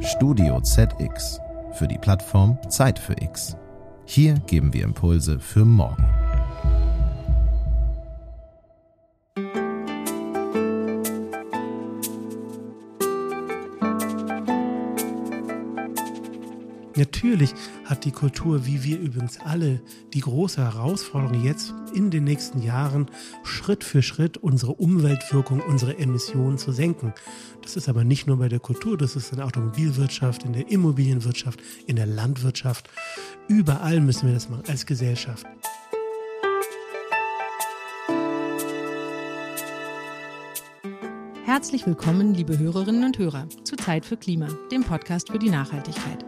Studio ZX für die Plattform Zeit für X. Hier geben wir Impulse für morgen. Natürlich hat die Kultur, wie wir übrigens alle, die große Herausforderung jetzt in den nächsten Jahren Schritt für Schritt unsere Umweltwirkung, unsere Emissionen zu senken. Das ist aber nicht nur bei der Kultur, das ist in der Automobilwirtschaft, in der Immobilienwirtschaft, in der Landwirtschaft. Überall müssen wir das machen als Gesellschaft. Herzlich willkommen, liebe Hörerinnen und Hörer, zu Zeit für Klima, dem Podcast für die Nachhaltigkeit.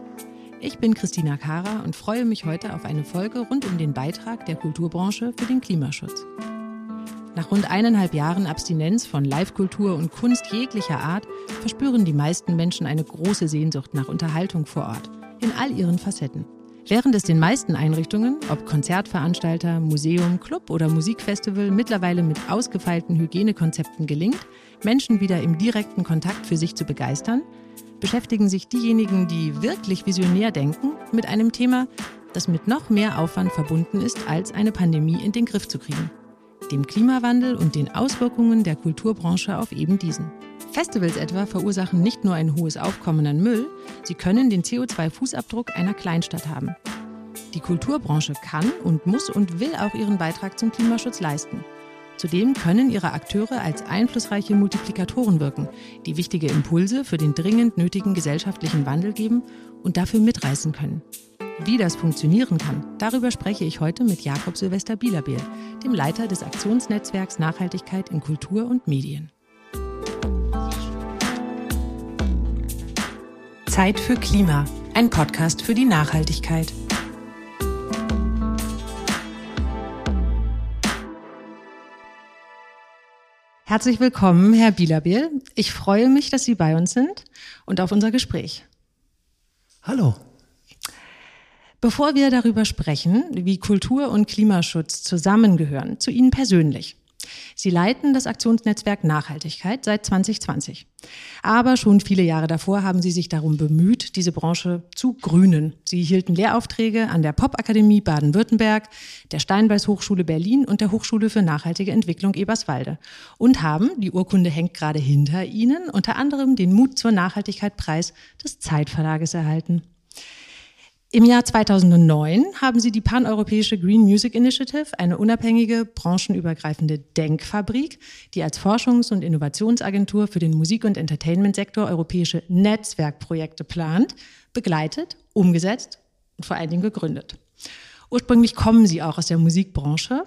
Ich bin Christina Kara und freue mich heute auf eine Folge rund um den Beitrag der Kulturbranche für den Klimaschutz. Nach rund eineinhalb Jahren Abstinenz von Live-Kultur und Kunst jeglicher Art verspüren die meisten Menschen eine große Sehnsucht nach Unterhaltung vor Ort, in all ihren Facetten. Während es den meisten Einrichtungen, ob Konzertveranstalter, Museum, Club oder Musikfestival, mittlerweile mit ausgefeilten Hygienekonzepten gelingt, Menschen wieder im direkten Kontakt für sich zu begeistern, beschäftigen sich diejenigen, die wirklich visionär denken, mit einem Thema, das mit noch mehr Aufwand verbunden ist, als eine Pandemie in den Griff zu kriegen. Dem Klimawandel und den Auswirkungen der Kulturbranche auf eben diesen. Festivals etwa verursachen nicht nur ein hohes Aufkommen an Müll, sie können den CO2-Fußabdruck einer Kleinstadt haben. Die Kulturbranche kann und muss und will auch ihren Beitrag zum Klimaschutz leisten. Zudem können ihre Akteure als einflussreiche Multiplikatoren wirken, die wichtige Impulse für den dringend nötigen gesellschaftlichen Wandel geben und dafür mitreißen können. Wie das funktionieren kann, darüber spreche ich heute mit Jakob Silvester Bielabiel, dem Leiter des Aktionsnetzwerks Nachhaltigkeit in Kultur und Medien. Zeit für Klima, ein Podcast für die Nachhaltigkeit. Herzlich willkommen, Herr Bielabiel. Ich freue mich, dass Sie bei uns sind und auf unser Gespräch. Hallo. Bevor wir darüber sprechen, wie Kultur und Klimaschutz zusammengehören, zu Ihnen persönlich. Sie leiten das Aktionsnetzwerk Nachhaltigkeit seit 2020. Aber schon viele Jahre davor haben Sie sich darum bemüht, diese Branche zu grünen. Sie hielten Lehraufträge an der Popakademie Baden-Württemberg, der Steinbeis Hochschule Berlin und der Hochschule für nachhaltige Entwicklung Eberswalde und haben, die Urkunde hängt gerade hinter Ihnen, unter anderem den Mut zur Nachhaltigkeit Preis des Zeitverlages erhalten. Im Jahr 2009 haben sie die paneuropäische Green Music Initiative, eine unabhängige, branchenübergreifende Denkfabrik, die als Forschungs- und Innovationsagentur für den Musik- und Entertainmentsektor europäische Netzwerkprojekte plant, begleitet, umgesetzt und vor allen Dingen gegründet. Ursprünglich kommen sie auch aus der Musikbranche.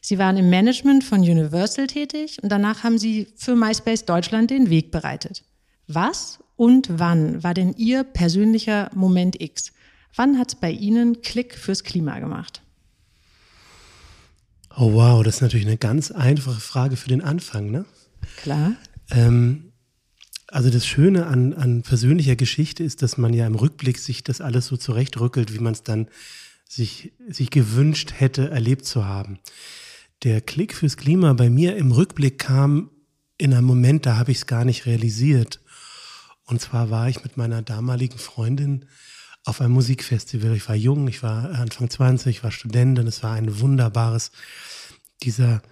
Sie waren im Management von Universal tätig und danach haben sie für MySpace Deutschland den Weg bereitet. Was und wann war denn Ihr persönlicher Moment X? Wann hat es bei Ihnen Klick fürs Klima gemacht? Oh wow, das ist natürlich eine ganz einfache Frage für den Anfang, ne? Klar. Ähm, also das Schöne an, an persönlicher Geschichte ist, dass man ja im Rückblick sich das alles so zurechtrückelt, wie man es dann sich, sich gewünscht hätte, erlebt zu haben. Der Klick fürs Klima bei mir im Rückblick kam in einem Moment, da habe ich es gar nicht realisiert. Und zwar war ich mit meiner damaligen Freundin auf einem Musikfestival. Ich war jung, ich war Anfang 20, ich war Student und es war ein wunderbares, dieser,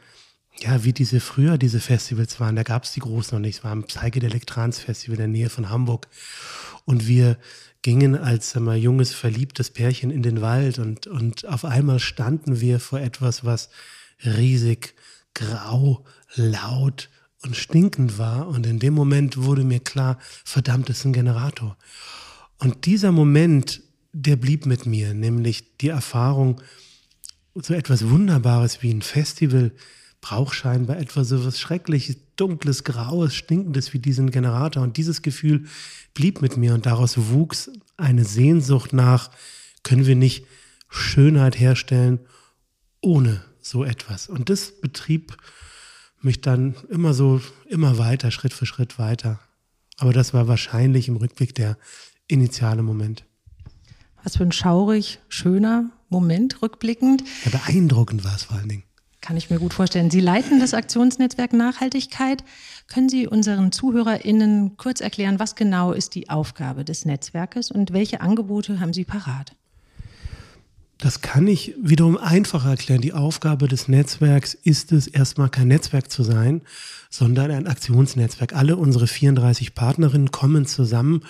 ja, wie diese früher diese Festivals waren, da gab es die großen noch nicht. Es war ein Psychedelic Trans Festival in der Nähe von Hamburg. Und wir gingen als wir, junges, verliebtes Pärchen in den Wald und, und auf einmal standen wir vor etwas, was riesig, grau, laut und stinkend war. Und in dem Moment wurde mir klar, verdammt, das ist ein Generator. Und dieser Moment, der blieb mit mir, nämlich die Erfahrung, so etwas Wunderbares wie ein Festival braucht scheinbar etwas so was Schreckliches, Dunkles, Graues, Stinkendes wie diesen Generator. Und dieses Gefühl blieb mit mir und daraus wuchs eine Sehnsucht nach, können wir nicht Schönheit herstellen ohne so etwas. Und das betrieb mich dann immer so, immer weiter, Schritt für Schritt weiter. Aber das war wahrscheinlich im Rückblick der initiale Moment. Was für ein schaurig, schöner Moment rückblickend. Ja, beeindruckend war es vor allen Dingen. Kann ich mir gut vorstellen. Sie leiten das Aktionsnetzwerk Nachhaltigkeit. Können Sie unseren ZuhörerInnen kurz erklären, was genau ist die Aufgabe des Netzwerkes und welche Angebote haben Sie parat? Das kann ich wiederum einfacher erklären. Die Aufgabe des Netzwerks ist es, erstmal kein Netzwerk zu sein, sondern ein Aktionsnetzwerk. Alle unsere 34 Partnerinnen kommen zusammen,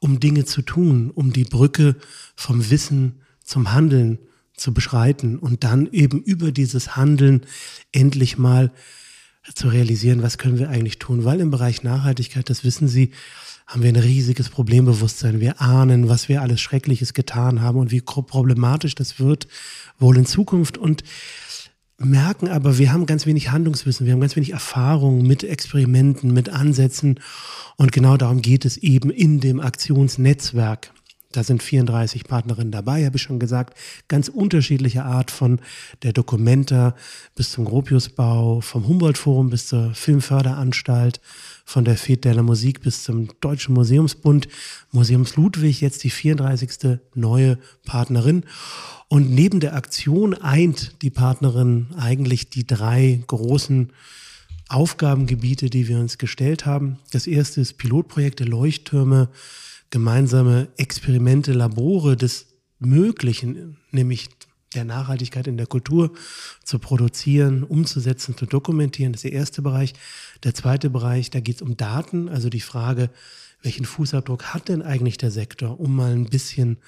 um Dinge zu tun, um die Brücke vom Wissen zum Handeln zu beschreiten und dann eben über dieses Handeln endlich mal zu realisieren, was können wir eigentlich tun. Weil im Bereich Nachhaltigkeit, das wissen Sie, haben wir ein riesiges Problembewusstsein. Wir ahnen, was wir alles Schreckliches getan haben und wie problematisch das wird wohl in Zukunft und merken aber, wir haben ganz wenig Handlungswissen, wir haben ganz wenig Erfahrung mit Experimenten, mit Ansätzen und genau darum geht es eben in dem Aktionsnetzwerk. Da sind 34 Partnerinnen dabei, habe ich schon gesagt. Ganz unterschiedliche Art von der Dokumenta bis zum Gropiusbau, vom Humboldt-Forum bis zur Filmförderanstalt, von der Fete de la Musik bis zum Deutschen Museumsbund. Museums Ludwig, jetzt die 34. neue Partnerin. Und neben der Aktion eint die Partnerin eigentlich die drei großen Aufgabengebiete, die wir uns gestellt haben. Das erste ist Pilotprojekte, Leuchttürme, gemeinsame Experimente, Labore des Möglichen, nämlich der Nachhaltigkeit in der Kultur zu produzieren, umzusetzen, zu dokumentieren. Das ist der erste Bereich. Der zweite Bereich, da geht es um Daten, also die Frage, welchen Fußabdruck hat denn eigentlich der Sektor, um mal ein bisschen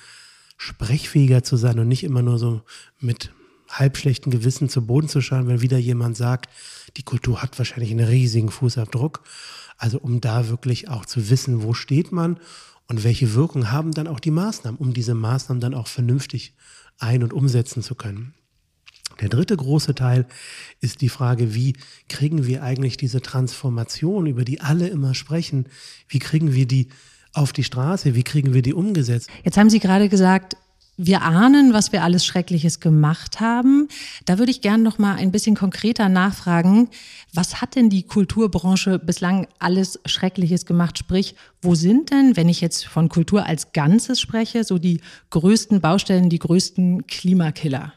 sprechfähiger zu sein und nicht immer nur so mit halbschlechten Gewissen zu Boden zu schauen, wenn wieder jemand sagt, die Kultur hat wahrscheinlich einen riesigen Fußabdruck. Also um da wirklich auch zu wissen, wo steht man und welche Wirkung haben dann auch die Maßnahmen, um diese Maßnahmen dann auch vernünftig ein- und umsetzen zu können. Der dritte große Teil ist die Frage, wie kriegen wir eigentlich diese Transformation, über die alle immer sprechen, wie kriegen wir die auf die Straße, wie kriegen wir die umgesetzt? Jetzt haben Sie gerade gesagt, wir ahnen, was wir alles Schreckliches gemacht haben. Da würde ich gerne noch mal ein bisschen konkreter nachfragen. Was hat denn die Kulturbranche bislang alles Schreckliches gemacht? Sprich, wo sind denn, wenn ich jetzt von Kultur als Ganzes spreche, so die größten Baustellen, die größten Klimakiller?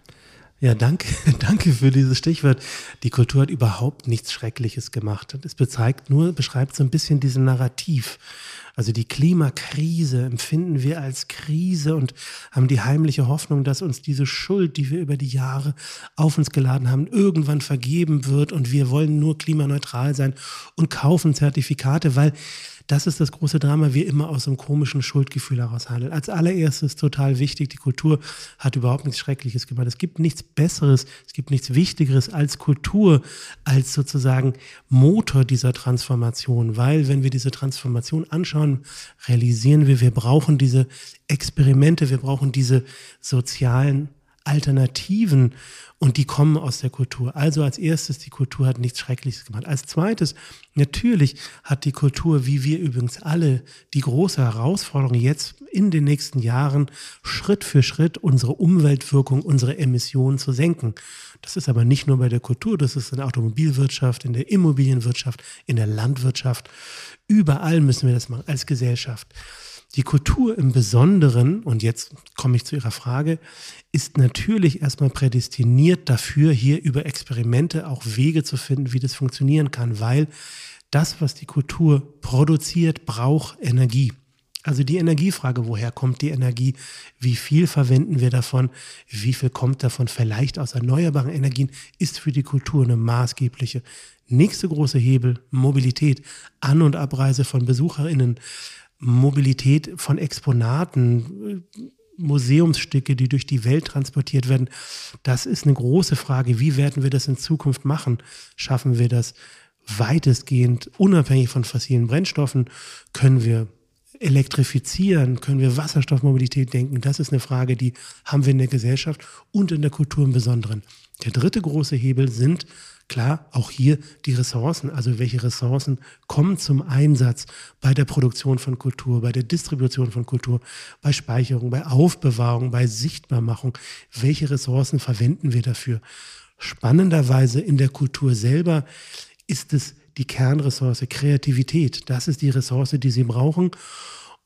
Ja, danke, danke für dieses Stichwort. Die Kultur hat überhaupt nichts Schreckliches gemacht. Es bezeigt nur, beschreibt so ein bisschen diesen Narrativ. Also die Klimakrise empfinden wir als Krise und haben die heimliche Hoffnung, dass uns diese Schuld, die wir über die Jahre auf uns geladen haben, irgendwann vergeben wird und wir wollen nur klimaneutral sein und kaufen Zertifikate, weil das ist das große Drama, wir immer aus einem komischen Schuldgefühl heraus handeln. Als allererstes total wichtig, die Kultur hat überhaupt nichts Schreckliches gemacht. Es gibt nichts Besseres, es gibt nichts Wichtigeres als Kultur, als sozusagen Motor dieser Transformation. Weil wenn wir diese Transformation anschauen, realisieren wir, wir brauchen diese Experimente, wir brauchen diese sozialen Alternativen und die kommen aus der Kultur. Also als erstes, die Kultur hat nichts Schreckliches gemacht. Als zweites, natürlich hat die Kultur, wie wir übrigens alle, die große Herausforderung jetzt in den nächsten Jahren Schritt für Schritt unsere Umweltwirkung, unsere Emissionen zu senken. Das ist aber nicht nur bei der Kultur, das ist in der Automobilwirtschaft, in der Immobilienwirtschaft, in der Landwirtschaft. Überall müssen wir das machen als Gesellschaft. Die Kultur im Besonderen, und jetzt komme ich zu Ihrer Frage, ist natürlich erstmal prädestiniert dafür, hier über Experimente auch Wege zu finden, wie das funktionieren kann, weil das, was die Kultur produziert, braucht Energie. Also die Energiefrage, woher kommt die Energie? Wie viel verwenden wir davon? Wie viel kommt davon vielleicht aus erneuerbaren Energien? Ist für die Kultur eine maßgebliche. Nächste große Hebel, Mobilität, An- und Abreise von BesucherInnen, Mobilität von Exponaten, Museumsstücke, die durch die Welt transportiert werden. Das ist eine große Frage. Wie werden wir das in Zukunft machen? Schaffen wir das weitestgehend unabhängig von fossilen Brennstoffen? Können wir elektrifizieren? Können wir Wasserstoffmobilität denken? Das ist eine Frage, die haben wir in der Gesellschaft und in der Kultur im Besonderen. Der dritte große Hebel sind Klar, auch hier die Ressourcen, also welche Ressourcen kommen zum Einsatz bei der Produktion von Kultur, bei der Distribution von Kultur, bei Speicherung, bei Aufbewahrung, bei Sichtbarmachung. Welche Ressourcen verwenden wir dafür? Spannenderweise in der Kultur selber ist es die Kernressource Kreativität. Das ist die Ressource, die Sie brauchen.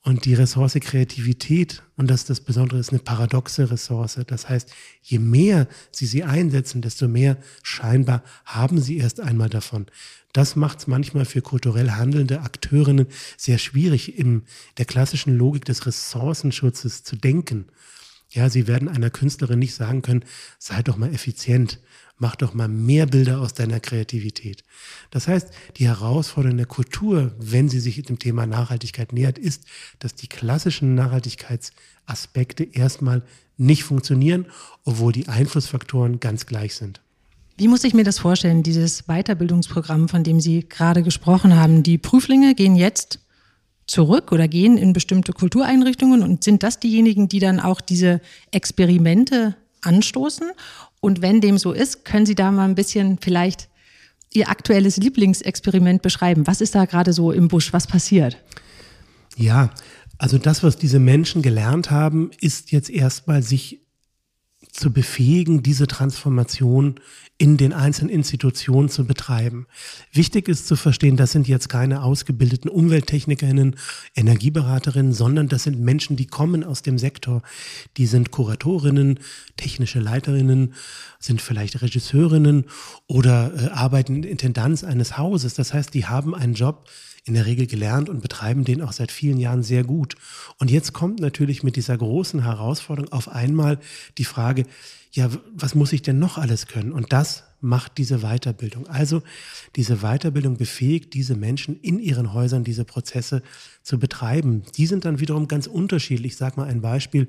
Und die Ressource Kreativität, und das ist das Besondere, ist eine paradoxe Ressource. Das heißt, je mehr Sie sie einsetzen, desto mehr scheinbar haben Sie erst einmal davon. Das macht es manchmal für kulturell handelnde Akteurinnen sehr schwierig, in der klassischen Logik des Ressourcenschutzes zu denken. Ja, Sie werden einer Künstlerin nicht sagen können, sei doch mal effizient mach doch mal mehr Bilder aus deiner Kreativität. Das heißt, die Herausforderung der Kultur, wenn sie sich dem Thema Nachhaltigkeit nähert, ist, dass die klassischen Nachhaltigkeitsaspekte erstmal nicht funktionieren, obwohl die Einflussfaktoren ganz gleich sind. Wie muss ich mir das vorstellen, dieses Weiterbildungsprogramm, von dem Sie gerade gesprochen haben? Die Prüflinge gehen jetzt zurück oder gehen in bestimmte Kultureinrichtungen und sind das diejenigen, die dann auch diese Experimente anstoßen? Und wenn dem so ist, können Sie da mal ein bisschen vielleicht Ihr aktuelles Lieblingsexperiment beschreiben? Was ist da gerade so im Busch? Was passiert? Ja, also das, was diese Menschen gelernt haben, ist jetzt erstmal sich zu befähigen, diese Transformation in den einzelnen Institutionen zu betreiben. Wichtig ist zu verstehen, das sind jetzt keine ausgebildeten Umwelttechnikerinnen, Energieberaterinnen, sondern das sind Menschen, die kommen aus dem Sektor. Die sind Kuratorinnen, technische Leiterinnen, sind vielleicht Regisseurinnen oder äh, arbeiten in Intendanz eines Hauses. Das heißt, die haben einen Job, in der Regel gelernt und betreiben den auch seit vielen Jahren sehr gut. Und jetzt kommt natürlich mit dieser großen Herausforderung auf einmal die Frage, ja, was muss ich denn noch alles können? Und das macht diese Weiterbildung. Also diese Weiterbildung befähigt diese Menschen in ihren Häusern diese Prozesse zu betreiben. Die sind dann wiederum ganz unterschiedlich. Ich sage mal ein Beispiel.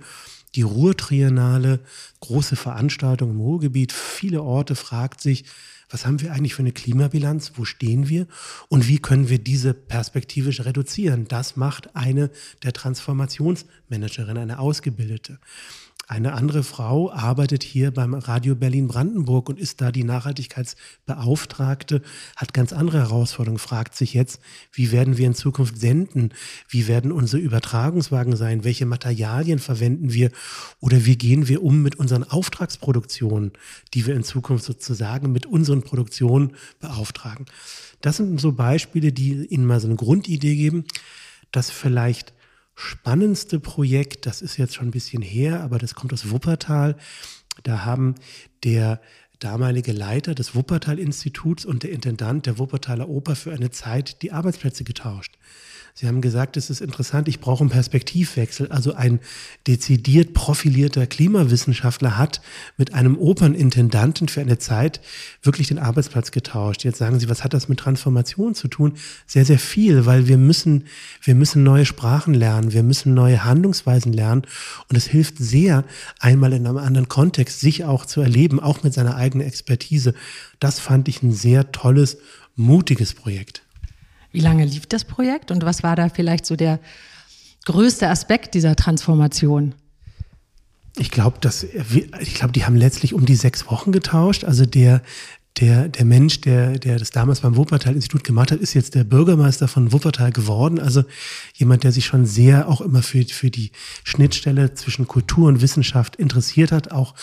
Die Ruhrtriennale, große Veranstaltung im Ruhrgebiet, viele Orte fragt sich, was haben wir eigentlich für eine Klimabilanz, wo stehen wir und wie können wir diese perspektivisch reduzieren. Das macht eine der Transformationsmanagerinnen, eine Ausgebildete. Eine andere Frau arbeitet hier beim Radio Berlin Brandenburg und ist da die Nachhaltigkeitsbeauftragte, hat ganz andere Herausforderungen, fragt sich jetzt, wie werden wir in Zukunft senden? Wie werden unsere Übertragungswagen sein? Welche Materialien verwenden wir? Oder wie gehen wir um mit unseren Auftragsproduktionen, die wir in Zukunft sozusagen mit unseren Produktionen beauftragen? Das sind so Beispiele, die Ihnen mal so eine Grundidee geben, dass vielleicht spannendste Projekt, das ist jetzt schon ein bisschen her, aber das kommt aus Wuppertal. Da haben der damalige Leiter des Wuppertal-Instituts und der Intendant der Wuppertaler Oper für eine Zeit die Arbeitsplätze getauscht. Sie haben gesagt, es ist interessant, ich brauche einen Perspektivwechsel. Also ein dezidiert profilierter Klimawissenschaftler hat mit einem Opernintendanten für eine Zeit wirklich den Arbeitsplatz getauscht. Jetzt sagen Sie, was hat das mit Transformation zu tun? Sehr, sehr viel, weil wir müssen, wir müssen neue Sprachen lernen, wir müssen neue Handlungsweisen lernen. Und es hilft sehr, einmal in einem anderen Kontext sich auch zu erleben, auch mit seiner eigenen Expertise. Das fand ich ein sehr tolles, mutiges Projekt. Wie lange lief das Projekt und was war da vielleicht so der größte Aspekt dieser Transformation? Ich glaube, dass ich glaube, die haben letztlich um die sechs Wochen getauscht. Also der der, der Mensch, der, der das damals beim Wuppertal-Institut gemacht hat, ist jetzt der Bürgermeister von Wuppertal geworden. Also jemand, der sich schon sehr auch immer für, für die Schnittstelle zwischen Kultur und Wissenschaft interessiert hat, auch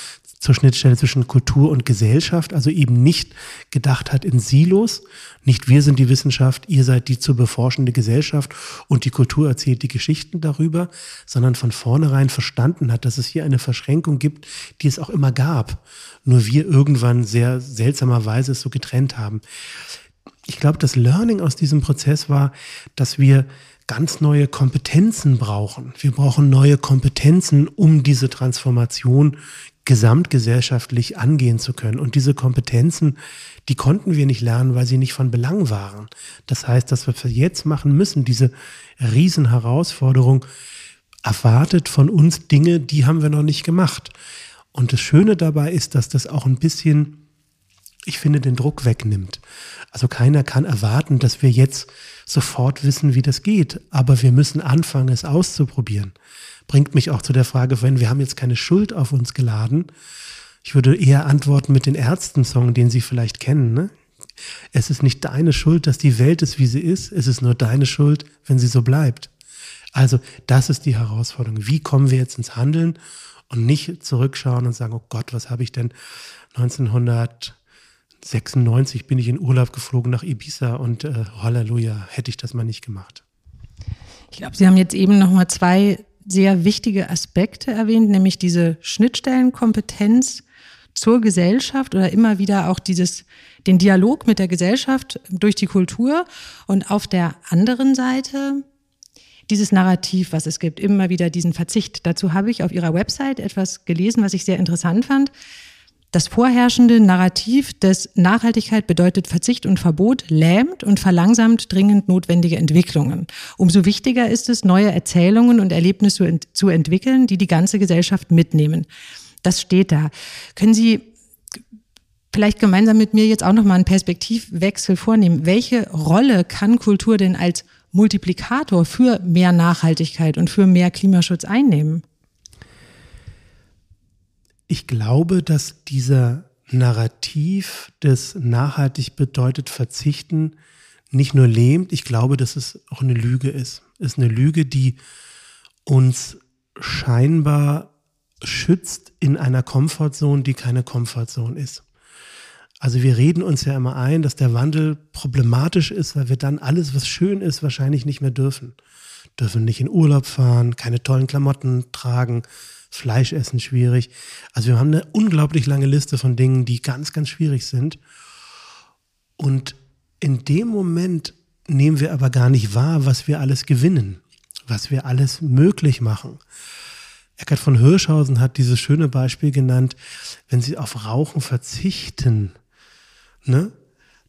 zur Schnittstelle zwischen Kultur und Gesellschaft, also eben nicht gedacht hat in Silos, nicht wir sind die Wissenschaft, ihr seid die zu beforschende Gesellschaft und die Kultur erzählt die Geschichten darüber, sondern von vornherein verstanden hat, dass es hier eine Verschränkung gibt, die es auch immer gab. Nur wir irgendwann sehr seltsamerweise es so getrennt haben. Ich glaube, das Learning aus diesem Prozess war, dass wir ganz neue Kompetenzen brauchen. Wir brauchen neue Kompetenzen, um diese Transformation gesamtgesellschaftlich angehen zu können. Und diese Kompetenzen, die konnten wir nicht lernen, weil sie nicht von Belang waren. Das heißt, dass wir jetzt machen müssen, diese Riesenherausforderung erwartet von uns Dinge, die haben wir noch nicht gemacht. Und das Schöne dabei ist, dass das auch ein bisschen, ich finde, den Druck wegnimmt. Also keiner kann erwarten, dass wir jetzt sofort wissen, wie das geht. Aber wir müssen anfangen, es auszuprobieren bringt mich auch zu der Frage, wenn wir haben jetzt keine Schuld auf uns geladen. Ich würde eher antworten mit den Ärzten-Song, den Sie vielleicht kennen. Ne? Es ist nicht deine Schuld, dass die Welt ist, wie sie ist. Es ist nur deine Schuld, wenn sie so bleibt. Also das ist die Herausforderung. Wie kommen wir jetzt ins Handeln und nicht zurückschauen und sagen, oh Gott, was habe ich denn 1996 bin ich in Urlaub geflogen nach Ibiza und äh, Halleluja, hätte ich das mal nicht gemacht. Ich glaube, Sie haben jetzt eben noch mal zwei sehr wichtige Aspekte erwähnt, nämlich diese Schnittstellenkompetenz zur Gesellschaft oder immer wieder auch dieses, den Dialog mit der Gesellschaft durch die Kultur und auf der anderen Seite dieses Narrativ, was es gibt, immer wieder diesen Verzicht. Dazu habe ich auf Ihrer Website etwas gelesen, was ich sehr interessant fand. Das vorherrschende Narrativ des Nachhaltigkeit bedeutet Verzicht und Verbot lähmt und verlangsamt dringend notwendige Entwicklungen. Umso wichtiger ist es, neue Erzählungen und Erlebnisse zu entwickeln, die die ganze Gesellschaft mitnehmen. Das steht da. Können Sie vielleicht gemeinsam mit mir jetzt auch nochmal einen Perspektivwechsel vornehmen? Welche Rolle kann Kultur denn als Multiplikator für mehr Nachhaltigkeit und für mehr Klimaschutz einnehmen? Ich glaube, dass dieser Narrativ des nachhaltig bedeutet verzichten nicht nur lähmt, ich glaube, dass es auch eine Lüge ist. Es ist eine Lüge, die uns scheinbar schützt in einer Komfortzone, die keine Komfortzone ist. Also wir reden uns ja immer ein, dass der Wandel problematisch ist, weil wir dann alles, was schön ist, wahrscheinlich nicht mehr dürfen. Dürfen nicht in Urlaub fahren, keine tollen Klamotten tragen, Fleisch essen schwierig. Also wir haben eine unglaublich lange Liste von Dingen, die ganz, ganz schwierig sind. Und in dem Moment nehmen wir aber gar nicht wahr, was wir alles gewinnen, was wir alles möglich machen. Eckhard von Hirschhausen hat dieses schöne Beispiel genannt, wenn Sie auf Rauchen verzichten, ne,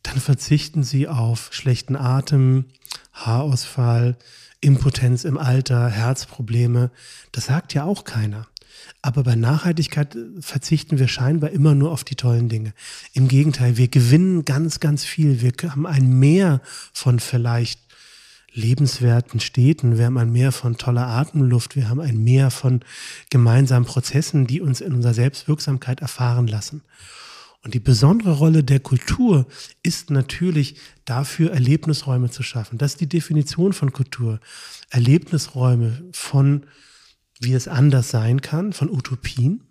dann verzichten Sie auf schlechten Atem, Haarausfall, Impotenz im Alter, Herzprobleme. Das sagt ja auch keiner. Aber bei Nachhaltigkeit verzichten wir scheinbar immer nur auf die tollen Dinge. Im Gegenteil, wir gewinnen ganz, ganz viel. Wir haben ein Mehr von vielleicht lebenswerten Städten. Wir haben ein Mehr von toller Atemluft. Wir haben ein Mehr von gemeinsamen Prozessen, die uns in unserer Selbstwirksamkeit erfahren lassen. Und die besondere Rolle der Kultur ist natürlich dafür, Erlebnisräume zu schaffen. Das ist die Definition von Kultur. Erlebnisräume von, wie es anders sein kann, von Utopien.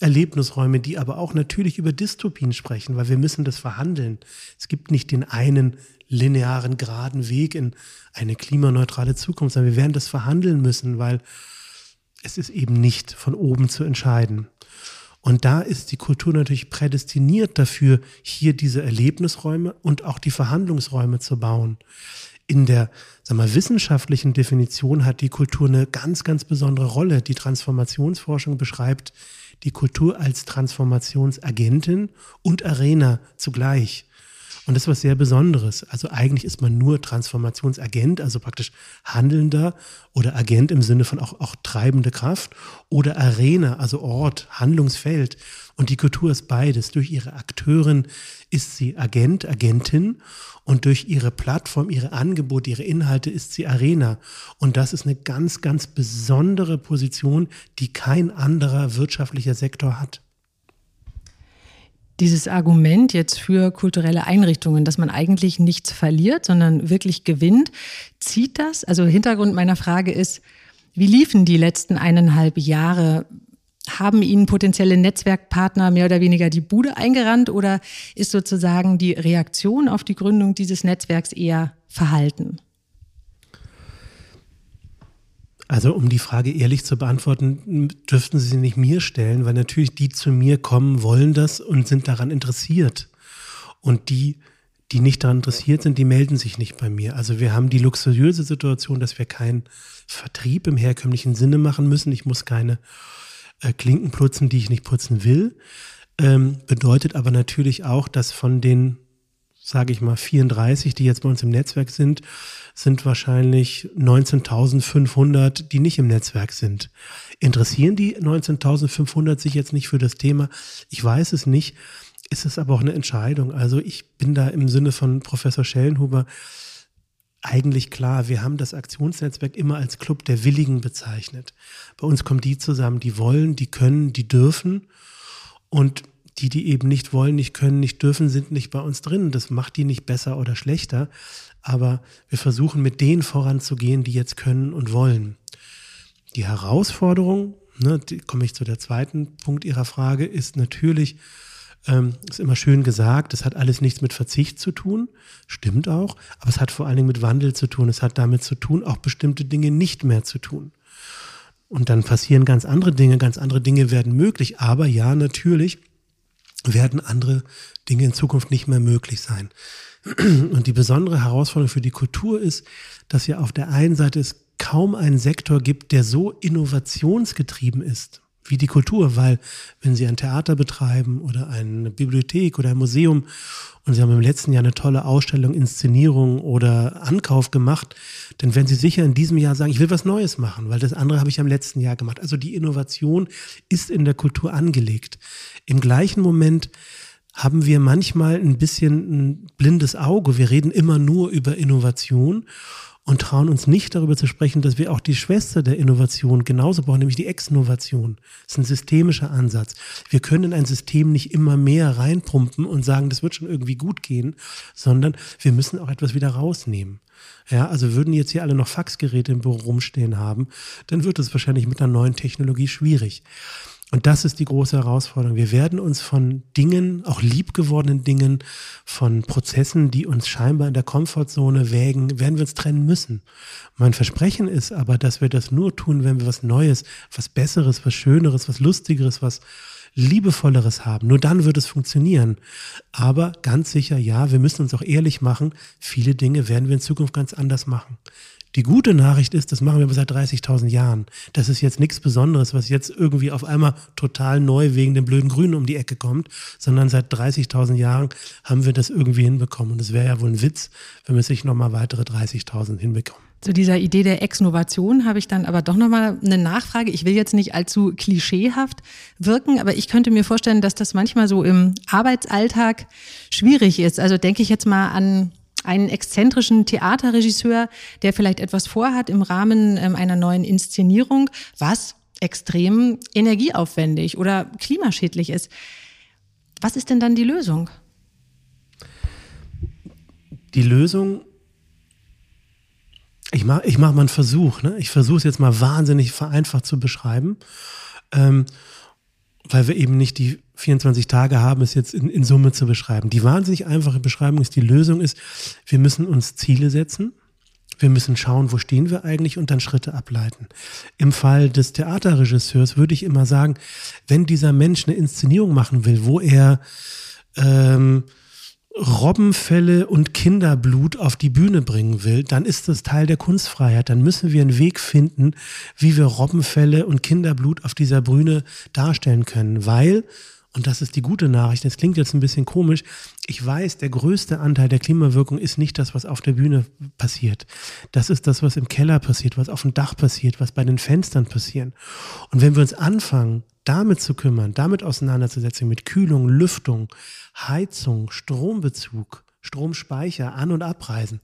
Erlebnisräume, die aber auch natürlich über Dystopien sprechen, weil wir müssen das verhandeln. Es gibt nicht den einen linearen, geraden Weg in eine klimaneutrale Zukunft, sondern wir werden das verhandeln müssen, weil es ist eben nicht von oben zu entscheiden. Und da ist die Kultur natürlich prädestiniert dafür, hier diese Erlebnisräume und auch die Verhandlungsräume zu bauen. In der sag mal, wissenschaftlichen Definition hat die Kultur eine ganz, ganz besondere Rolle. Die Transformationsforschung beschreibt die Kultur als Transformationsagentin und Arena zugleich. Und das ist was sehr Besonderes. Also eigentlich ist man nur Transformationsagent, also praktisch Handelnder oder Agent im Sinne von auch, auch treibende Kraft oder Arena, also Ort, Handlungsfeld. Und die Kultur ist beides. Durch ihre Akteurin ist sie Agent, Agentin und durch ihre Plattform, ihre Angebote, ihre Inhalte ist sie Arena. Und das ist eine ganz, ganz besondere Position, die kein anderer wirtschaftlicher Sektor hat dieses Argument jetzt für kulturelle Einrichtungen, dass man eigentlich nichts verliert, sondern wirklich gewinnt, zieht das? Also Hintergrund meiner Frage ist, wie liefen die letzten eineinhalb Jahre? Haben Ihnen potenzielle Netzwerkpartner mehr oder weniger die Bude eingerannt oder ist sozusagen die Reaktion auf die Gründung dieses Netzwerks eher verhalten? Also um die Frage ehrlich zu beantworten, dürften Sie sie nicht mir stellen, weil natürlich die zu mir kommen, wollen das und sind daran interessiert. Und die, die nicht daran interessiert sind, die melden sich nicht bei mir. Also wir haben die luxuriöse Situation, dass wir keinen Vertrieb im herkömmlichen Sinne machen müssen. Ich muss keine äh, Klinken putzen, die ich nicht putzen will. Ähm, bedeutet aber natürlich auch, dass von den sage ich mal, 34, die jetzt bei uns im Netzwerk sind, sind wahrscheinlich 19.500, die nicht im Netzwerk sind. Interessieren die 19.500 sich jetzt nicht für das Thema? Ich weiß es nicht. Ist es aber auch eine Entscheidung. Also ich bin da im Sinne von Professor Schellenhuber eigentlich klar. Wir haben das Aktionsnetzwerk immer als Club der Willigen bezeichnet. Bei uns kommen die zusammen, die wollen, die können, die dürfen. Und die, die eben nicht wollen, nicht können, nicht dürfen, sind nicht bei uns drin. Das macht die nicht besser oder schlechter. Aber wir versuchen mit denen voranzugehen, die jetzt können und wollen. Die Herausforderung, ne, komme ich zu der zweiten Punkt Ihrer Frage, ist natürlich Ähm, ist immer schön gesagt, das hat alles nichts mit Verzicht zu tun, stimmt auch, aber es hat vor allen Dingen mit Wandel zu tun. Es hat damit zu tun, auch bestimmte Dinge nicht mehr zu tun. Und dann passieren ganz andere Dinge, ganz andere Dinge werden möglich. Aber ja, natürlich werden andere Dinge in Zukunft nicht mehr möglich sein. Und die besondere Herausforderung für die Kultur ist, dass ja auf der einen Seite es kaum einen Sektor gibt, der so innovationsgetrieben ist wie die Kultur, weil wenn Sie ein Theater betreiben oder eine Bibliothek oder ein Museum und Sie haben im letzten Jahr eine tolle Ausstellung, Inszenierung oder Ankauf gemacht, dann werden Sie sicher in diesem Jahr sagen, ich will was Neues machen, weil das andere habe ich am letzten Jahr gemacht. Also die Innovation ist in der Kultur angelegt. Im gleichen Moment haben wir manchmal ein bisschen ein blindes Auge. Wir reden immer nur über Innovation und trauen uns nicht darüber zu sprechen, dass wir auch die Schwester der Innovation genauso brauchen, nämlich die Exnovation. Das ist ein systemischer Ansatz. Wir können in ein System nicht immer mehr reinpumpen und sagen, das wird schon irgendwie gut gehen, sondern wir müssen auch etwas wieder rausnehmen. Ja, also würden jetzt hier alle noch Faxgeräte im Büro rumstehen haben, dann wird es wahrscheinlich mit einer neuen Technologie schwierig. Und das ist die große Herausforderung. Wir werden uns von Dingen, auch liebgewordenen Dingen, von Prozessen, die uns scheinbar in der Komfortzone wägen, werden wir uns trennen müssen. Mein Versprechen ist aber, dass wir das nur tun, wenn wir was Neues, was Besseres, was Schöneres, was Lustigeres, was Liebevolleres haben. Nur dann wird es funktionieren. Aber ganz sicher, ja, wir müssen uns auch ehrlich machen. Viele Dinge werden wir in Zukunft ganz anders machen. Die gute Nachricht ist, das machen wir seit 30.000 Jahren. Das ist jetzt nichts Besonderes, was jetzt irgendwie auf einmal total neu wegen dem blöden Grünen um die Ecke kommt, sondern seit 30.000 Jahren haben wir das irgendwie hinbekommen. Und es wäre ja wohl ein Witz, wenn wir sich nochmal weitere 30.000 hinbekommen. Zu dieser Idee der Exnovation habe ich dann aber doch nochmal eine Nachfrage. Ich will jetzt nicht allzu klischeehaft wirken, aber ich könnte mir vorstellen, dass das manchmal so im Arbeitsalltag schwierig ist. Also denke ich jetzt mal an einen exzentrischen Theaterregisseur, der vielleicht etwas vorhat im Rahmen ähm, einer neuen Inszenierung, was extrem energieaufwendig oder klimaschädlich ist. Was ist denn dann die Lösung? Die Lösung, ich mache ich mach mal einen Versuch. Ne? Ich versuche es jetzt mal wahnsinnig vereinfacht zu beschreiben, ähm, weil wir eben nicht die 24 Tage haben, es jetzt in, in Summe zu beschreiben. Die wahnsinnig einfache Beschreibung ist, die Lösung ist, wir müssen uns Ziele setzen. Wir müssen schauen, wo stehen wir eigentlich und dann Schritte ableiten. Im Fall des Theaterregisseurs würde ich immer sagen, wenn dieser Mensch eine Inszenierung machen will, wo er ähm, Robbenfälle und Kinderblut auf die Bühne bringen will, dann ist das Teil der Kunstfreiheit. Dann müssen wir einen Weg finden, wie wir Robbenfälle und Kinderblut auf dieser Bühne darstellen können, weil und das ist die gute Nachricht. Das klingt jetzt ein bisschen komisch. Ich weiß, der größte Anteil der Klimawirkung ist nicht das, was auf der Bühne passiert. Das ist das, was im Keller passiert, was auf dem Dach passiert, was bei den Fenstern passiert. Und wenn wir uns anfangen, damit zu kümmern, damit auseinanderzusetzen, mit Kühlung, Lüftung, Heizung, Strombezug, Stromspeicher, An- und Abreisen,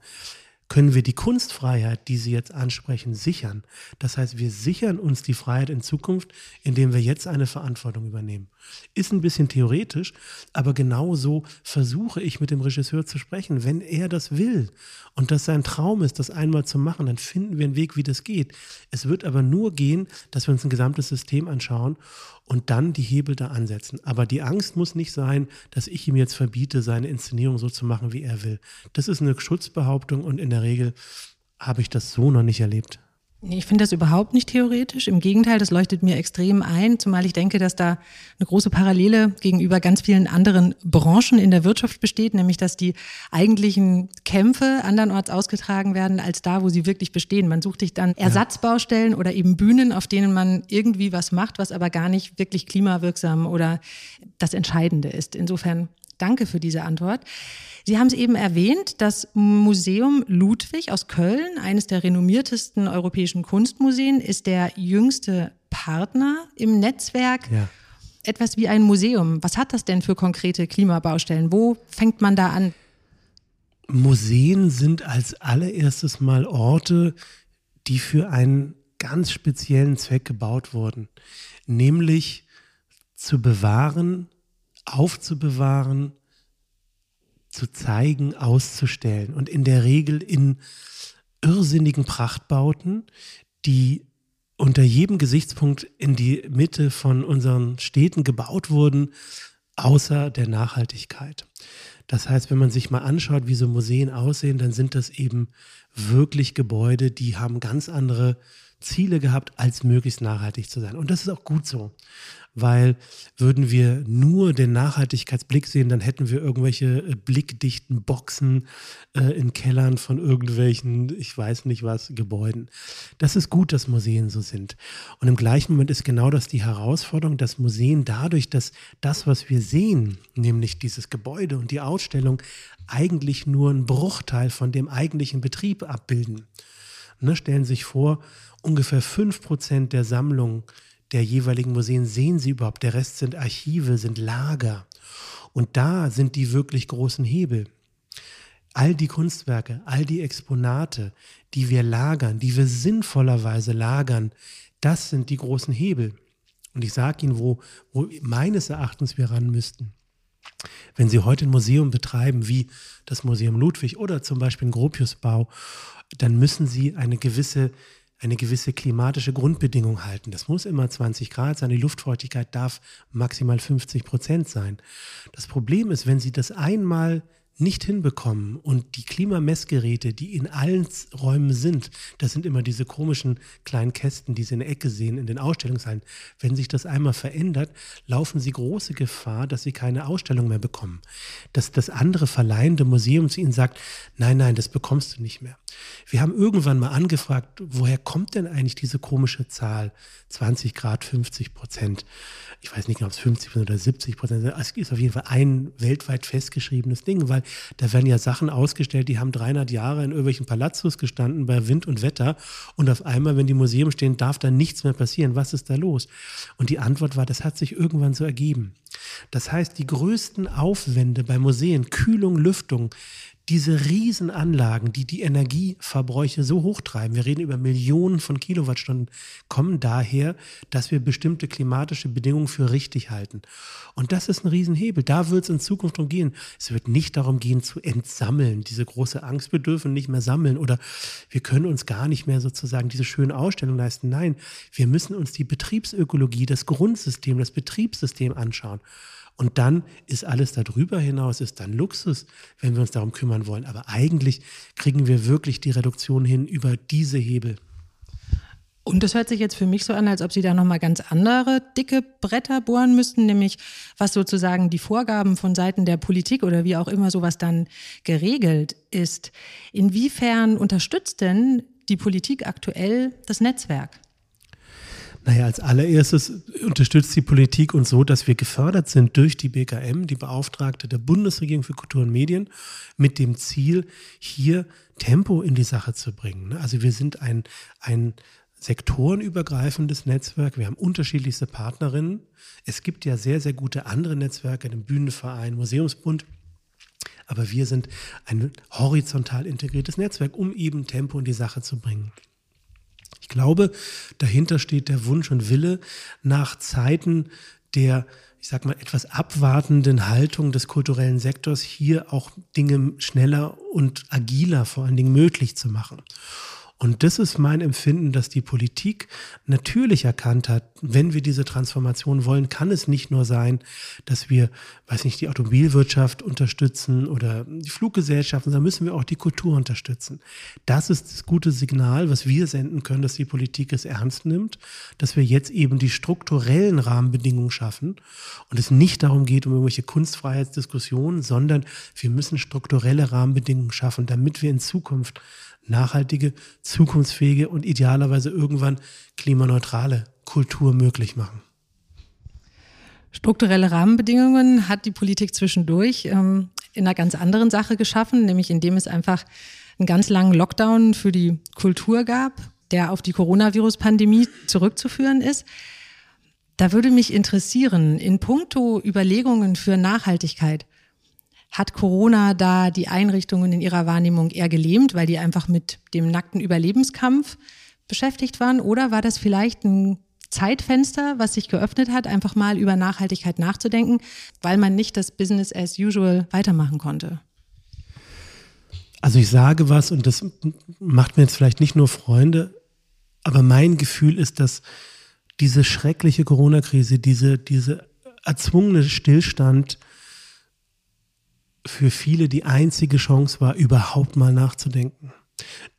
können wir die Kunstfreiheit, die Sie jetzt ansprechen, sichern. Das heißt, wir sichern uns die Freiheit in Zukunft, indem wir jetzt eine Verantwortung übernehmen. Ist ein bisschen theoretisch, aber genau so versuche ich mit dem Regisseur zu sprechen. Wenn er das will und das sein Traum ist, das einmal zu machen, dann finden wir einen Weg, wie das geht. Es wird aber nur gehen, dass wir uns ein gesamtes System anschauen und dann die Hebel da ansetzen. Aber die Angst muss nicht sein, dass ich ihm jetzt verbiete, seine Inszenierung so zu machen, wie er will. Das ist eine Schutzbehauptung und in der Regel habe ich das so noch nicht erlebt. Ich finde das überhaupt nicht theoretisch. Im Gegenteil, das leuchtet mir extrem ein, zumal ich denke, dass da eine große Parallele gegenüber ganz vielen anderen Branchen in der Wirtschaft besteht, nämlich dass die eigentlichen Kämpfe andernorts ausgetragen werden als da, wo sie wirklich bestehen. Man sucht sich dann Ersatzbaustellen oder eben Bühnen, auf denen man irgendwie was macht, was aber gar nicht wirklich klimawirksam oder das Entscheidende ist. Insofern danke für diese Antwort. Sie haben es eben erwähnt, das Museum Ludwig aus Köln, eines der renommiertesten europäischen Kunstmuseen, ist der jüngste Partner im Netzwerk. Ja. Etwas wie ein Museum. Was hat das denn für konkrete Klimabaustellen? Wo fängt man da an? Museen sind als allererstes mal Orte, die für einen ganz speziellen Zweck gebaut wurden, nämlich zu bewahren, aufzubewahren, zu zeigen, auszustellen. Und in der Regel in irrsinnigen Prachtbauten, die unter jedem Gesichtspunkt in die Mitte von unseren Städten gebaut wurden, außer der Nachhaltigkeit. Das heißt, wenn man sich mal anschaut, wie so Museen aussehen, dann sind das eben wirklich Gebäude, die haben ganz andere Ziele gehabt, als möglichst nachhaltig zu sein. Und das ist auch gut so weil würden wir nur den Nachhaltigkeitsblick sehen, dann hätten wir irgendwelche äh, blickdichten Boxen äh, in Kellern von irgendwelchen, ich weiß nicht was, Gebäuden. Das ist gut, dass Museen so sind. Und im gleichen Moment ist genau das die Herausforderung, dass Museen dadurch, dass das, was wir sehen, nämlich dieses Gebäude und die Ausstellung, eigentlich nur einen Bruchteil von dem eigentlichen Betrieb abbilden. Ne, stellen Sie sich vor, ungefähr 5% der Sammlung der jeweiligen Museen sehen Sie überhaupt. Der Rest sind Archive, sind Lager. Und da sind die wirklich großen Hebel. All die Kunstwerke, all die Exponate, die wir lagern, die wir sinnvollerweise lagern, das sind die großen Hebel. Und ich sage Ihnen, wo, wo meines Erachtens wir ran müssten. Wenn Sie heute ein Museum betreiben, wie das Museum Ludwig oder zum Beispiel ein Gropiusbau, dann müssen Sie eine gewisse eine gewisse klimatische Grundbedingung halten. Das muss immer 20 Grad sein. Die Luftfeuchtigkeit darf maximal 50 Prozent sein. Das Problem ist, wenn Sie das einmal nicht hinbekommen und die Klimamessgeräte, die in allen Räumen sind, das sind immer diese komischen kleinen Kästen, die Sie in der Ecke sehen in den Ausstellungshallen. Wenn sich das einmal verändert, laufen Sie große Gefahr, dass Sie keine Ausstellung mehr bekommen. Dass das andere verleihende Museum zu Ihnen sagt, nein, nein, das bekommst du nicht mehr. Wir haben irgendwann mal angefragt, woher kommt denn eigentlich diese komische Zahl 20 Grad, 50 Prozent? Ich weiß nicht, ob es 50 oder 70 Prozent sind. Es ist auf jeden Fall ein weltweit festgeschriebenes Ding, weil da werden ja Sachen ausgestellt, die haben 300 Jahre in irgendwelchen Palazzos gestanden bei Wind und Wetter und auf einmal, wenn die Museum stehen, darf da nichts mehr passieren. Was ist da los? Und die Antwort war, das hat sich irgendwann so ergeben. Das heißt, die größten Aufwände bei Museen, Kühlung, Lüftung, diese Riesenanlagen, die die Energieverbräuche so hochtreiben, wir reden über Millionen von Kilowattstunden, kommen daher, dass wir bestimmte klimatische Bedingungen für richtig halten. Und das ist ein Riesenhebel. Da wird es in Zukunft darum gehen. Es wird nicht darum gehen zu entsammeln. Diese große Angst, wir dürfen nicht mehr sammeln oder wir können uns gar nicht mehr sozusagen diese schöne Ausstellung leisten. Nein, wir müssen uns die Betriebsökologie, das Grundsystem, das Betriebssystem anschauen. Und dann ist alles darüber hinaus, ist dann Luxus, wenn wir uns darum kümmern wollen. Aber eigentlich kriegen wir wirklich die Reduktion hin über diese Hebel. Und das hört sich jetzt für mich so an, als ob Sie da nochmal ganz andere dicke Bretter bohren müssten, nämlich was sozusagen die Vorgaben von Seiten der Politik oder wie auch immer sowas dann geregelt ist. Inwiefern unterstützt denn die Politik aktuell das Netzwerk? Naja, als allererstes unterstützt die Politik uns so, dass wir gefördert sind durch die BKM, die Beauftragte der Bundesregierung für Kultur und Medien, mit dem Ziel, hier Tempo in die Sache zu bringen. Also wir sind ein, ein sektorenübergreifendes Netzwerk. Wir haben unterschiedlichste Partnerinnen. Es gibt ja sehr, sehr gute andere Netzwerke, den Bühnenverein, Museumsbund. Aber wir sind ein horizontal integriertes Netzwerk, um eben Tempo in die Sache zu bringen. Ich glaube, dahinter steht der Wunsch und Wille nach Zeiten der, ich sag mal, etwas abwartenden Haltung des kulturellen Sektors, hier auch Dinge schneller und agiler vor allen Dingen möglich zu machen. Und das ist mein Empfinden, dass die Politik natürlich erkannt hat, wenn wir diese Transformation wollen, kann es nicht nur sein, dass wir, weiß nicht, die Automobilwirtschaft unterstützen oder die Fluggesellschaften, sondern müssen wir auch die Kultur unterstützen. Das ist das gute Signal, was wir senden können, dass die Politik es ernst nimmt, dass wir jetzt eben die strukturellen Rahmenbedingungen schaffen und es nicht darum geht, um irgendwelche Kunstfreiheitsdiskussionen, sondern wir müssen strukturelle Rahmenbedingungen schaffen, damit wir in Zukunft nachhaltige, zukunftsfähige und idealerweise irgendwann klimaneutrale Kultur möglich machen. Strukturelle Rahmenbedingungen hat die Politik zwischendurch ähm, in einer ganz anderen Sache geschaffen, nämlich indem es einfach einen ganz langen Lockdown für die Kultur gab, der auf die Coronavirus-Pandemie zurückzuführen ist. Da würde mich interessieren, in puncto Überlegungen für Nachhaltigkeit, hat Corona da die Einrichtungen in ihrer Wahrnehmung eher gelähmt, weil die einfach mit dem nackten Überlebenskampf beschäftigt waren? Oder war das vielleicht ein Zeitfenster, was sich geöffnet hat, einfach mal über Nachhaltigkeit nachzudenken, weil man nicht das Business as usual weitermachen konnte? Also ich sage was und das macht mir jetzt vielleicht nicht nur Freunde, aber mein Gefühl ist, dass diese schreckliche Corona-Krise, diese, diese erzwungene Stillstand für viele die einzige Chance war, überhaupt mal nachzudenken.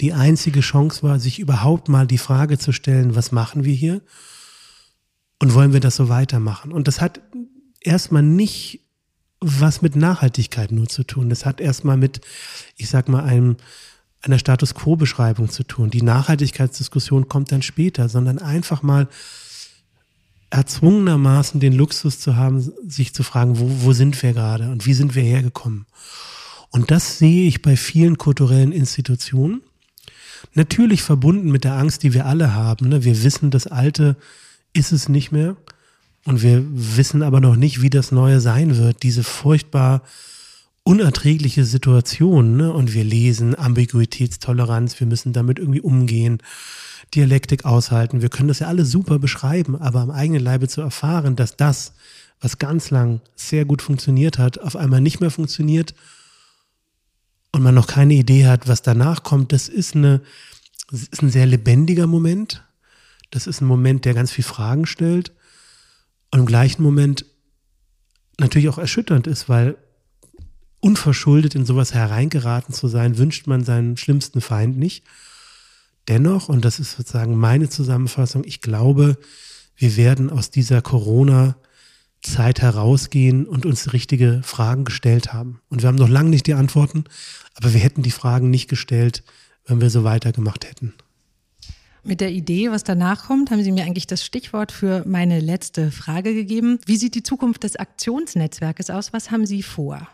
Die einzige Chance war, sich überhaupt mal die Frage zu stellen, was machen wir hier? Und wollen wir das so weitermachen? Und das hat erstmal nicht was mit Nachhaltigkeit nur zu tun. Das hat erstmal mit, ich sag mal, einem, einer Status Quo-Beschreibung zu tun. Die Nachhaltigkeitsdiskussion kommt dann später, sondern einfach mal erzwungenermaßen den Luxus zu haben, sich zu fragen, wo, wo sind wir gerade und wie sind wir hergekommen. Und das sehe ich bei vielen kulturellen Institutionen. Natürlich verbunden mit der Angst, die wir alle haben. Ne? Wir wissen, das Alte ist es nicht mehr. Und wir wissen aber noch nicht, wie das Neue sein wird. Diese furchtbar unerträgliche Situation. Ne? Und wir lesen Ambiguitätstoleranz, wir müssen damit irgendwie umgehen. Dialektik aushalten. Wir können das ja alle super beschreiben, aber am eigenen Leibe zu erfahren, dass das, was ganz lang sehr gut funktioniert hat, auf einmal nicht mehr funktioniert und man noch keine Idee hat, was danach kommt, das ist, eine, das ist ein sehr lebendiger Moment. Das ist ein Moment, der ganz viele Fragen stellt und im gleichen Moment natürlich auch erschütternd ist, weil unverschuldet in sowas hereingeraten zu sein, wünscht man seinen schlimmsten Feind nicht. Dennoch, und das ist sozusagen meine Zusammenfassung, ich glaube, wir werden aus dieser Corona-Zeit herausgehen und uns richtige Fragen gestellt haben. Und wir haben noch lange nicht die Antworten, aber wir hätten die Fragen nicht gestellt, wenn wir so weitergemacht hätten. Mit der Idee, was danach kommt, haben Sie mir eigentlich das Stichwort für meine letzte Frage gegeben. Wie sieht die Zukunft des Aktionsnetzwerkes aus? Was haben Sie vor?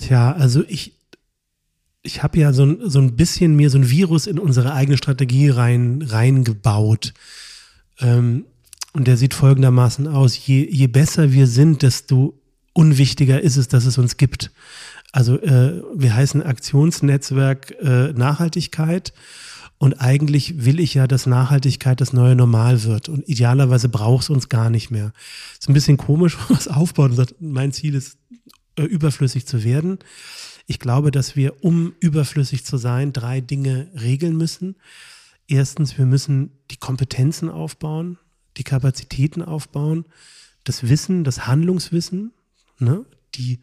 Tja, also ich, ich habe ja so ein, so ein bisschen mir so ein Virus in unsere eigene Strategie rein, reingebaut. Ähm, und der sieht folgendermaßen aus. Je, je besser wir sind, desto unwichtiger ist es, dass es uns gibt. Also äh, wir heißen Aktionsnetzwerk äh, Nachhaltigkeit. Und eigentlich will ich ja, dass Nachhaltigkeit das neue Normal wird. Und idealerweise braucht es uns gar nicht mehr. Ist ein bisschen komisch, es aufbaut und sagt, mein Ziel ist, äh, überflüssig zu werden. Ich glaube, dass wir, um überflüssig zu sein, drei Dinge regeln müssen. Erstens, wir müssen die Kompetenzen aufbauen, die Kapazitäten aufbauen, das Wissen, das Handlungswissen, ne, die,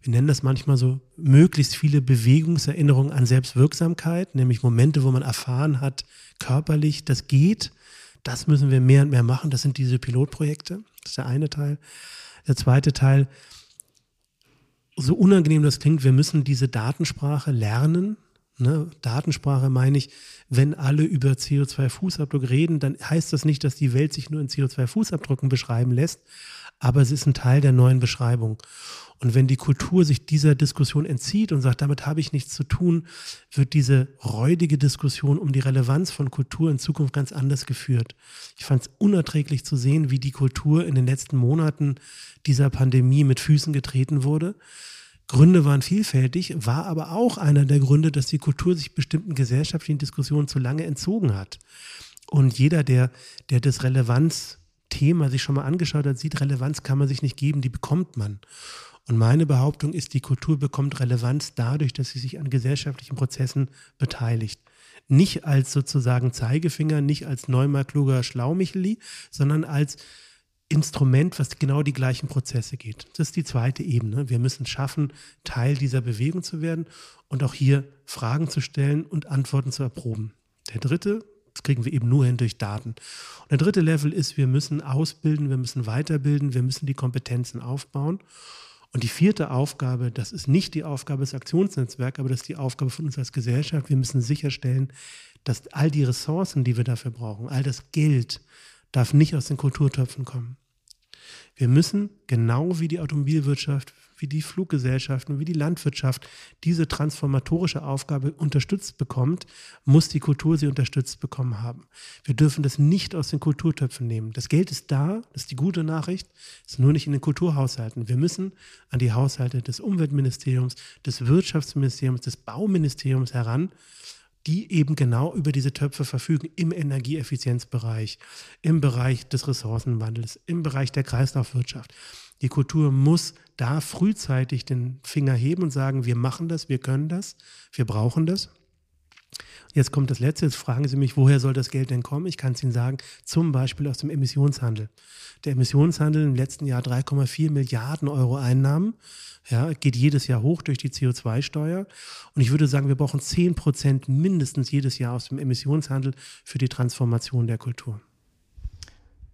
wir nennen das manchmal so, möglichst viele Bewegungserinnerungen an Selbstwirksamkeit, nämlich Momente, wo man erfahren hat, körperlich, das geht. Das müssen wir mehr und mehr machen. Das sind diese Pilotprojekte. Das ist der eine Teil. Der zweite Teil, so unangenehm das klingt, wir müssen diese Datensprache lernen. Ne? Datensprache meine ich, wenn alle über CO2-Fußabdruck reden, dann heißt das nicht, dass die Welt sich nur in CO2-Fußabdrücken beschreiben lässt, aber es ist ein Teil der neuen Beschreibung. Und wenn die Kultur sich dieser Diskussion entzieht und sagt, damit habe ich nichts zu tun, wird diese räudige Diskussion um die Relevanz von Kultur in Zukunft ganz anders geführt. Ich fand es unerträglich zu sehen, wie die Kultur in den letzten Monaten dieser Pandemie mit Füßen getreten wurde. Gründe waren vielfältig, war aber auch einer der Gründe, dass die Kultur sich bestimmten gesellschaftlichen Diskussionen zu lange entzogen hat. Und jeder, der, der das Relevanzthema sich schon mal angeschaut hat, sieht, Relevanz kann man sich nicht geben, die bekommt man. Und meine Behauptung ist, die Kultur bekommt Relevanz dadurch, dass sie sich an gesellschaftlichen Prozessen beteiligt. Nicht als sozusagen Zeigefinger, nicht als neunmal kluger Schlaumicheli, sondern als Instrument, was genau die gleichen Prozesse geht. Das ist die zweite Ebene. Wir müssen schaffen, Teil dieser Bewegung zu werden und auch hier Fragen zu stellen und Antworten zu erproben. Der dritte, das kriegen wir eben nur hin durch Daten. Und der dritte Level ist, wir müssen ausbilden, wir müssen weiterbilden, wir müssen die Kompetenzen aufbauen. Und die vierte Aufgabe, das ist nicht die Aufgabe des Aktionsnetzwerks, aber das ist die Aufgabe von uns als Gesellschaft. Wir müssen sicherstellen, dass all die Ressourcen, die wir dafür brauchen, all das Geld darf nicht aus den Kulturtöpfen kommen. Wir müssen, genau wie die Automobilwirtschaft, wie die Fluggesellschaften, wie die Landwirtschaft diese transformatorische Aufgabe unterstützt bekommt, muss die Kultur sie unterstützt bekommen haben. Wir dürfen das nicht aus den Kulturtöpfen nehmen. Das Geld ist da, das ist die gute Nachricht, ist nur nicht in den Kulturhaushalten. Wir müssen an die Haushalte des Umweltministeriums, des Wirtschaftsministeriums, des Bauministeriums heran die eben genau über diese Töpfe verfügen im Energieeffizienzbereich, im Bereich des Ressourcenwandels, im Bereich der Kreislaufwirtschaft. Die Kultur muss da frühzeitig den Finger heben und sagen, wir machen das, wir können das, wir brauchen das. Jetzt kommt das Letzte. Jetzt fragen Sie mich, woher soll das Geld denn kommen? Ich kann es Ihnen sagen, zum Beispiel aus dem Emissionshandel. Der Emissionshandel im letzten Jahr 3,4 Milliarden Euro Einnahmen. Ja, geht jedes Jahr hoch durch die CO2-Steuer. Und ich würde sagen, wir brauchen 10 Prozent mindestens jedes Jahr aus dem Emissionshandel für die Transformation der Kultur.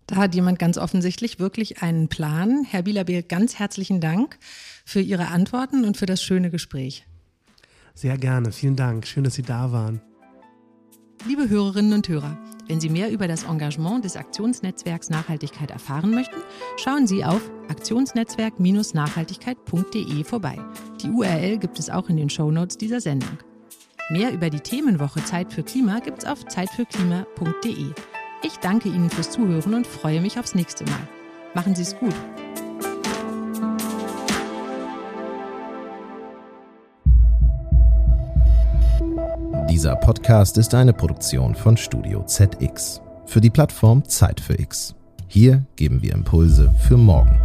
Da hat jemand ganz offensichtlich wirklich einen Plan. Herr Bielabiel, ganz herzlichen Dank für Ihre Antworten und für das schöne Gespräch. Sehr gerne. Vielen Dank. Schön, dass Sie da waren. Liebe Hörerinnen und Hörer, wenn Sie mehr über das Engagement des Aktionsnetzwerks Nachhaltigkeit erfahren möchten, schauen Sie auf aktionsnetzwerk-nachhaltigkeit.de vorbei. Die URL gibt es auch in den Shownotes dieser Sendung. Mehr über die Themenwoche Zeit für Klima gibt es auf zeitfürklima.de. Ich danke Ihnen fürs Zuhören und freue mich aufs nächste Mal. Machen Sie es gut. Dieser Podcast ist eine Produktion von Studio ZX für die Plattform Zeit für X. Hier geben wir Impulse für morgen.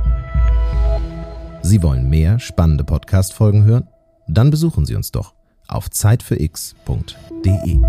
Sie wollen mehr spannende Podcast-Folgen hören? Dann besuchen Sie uns doch auf zeitfürx.de.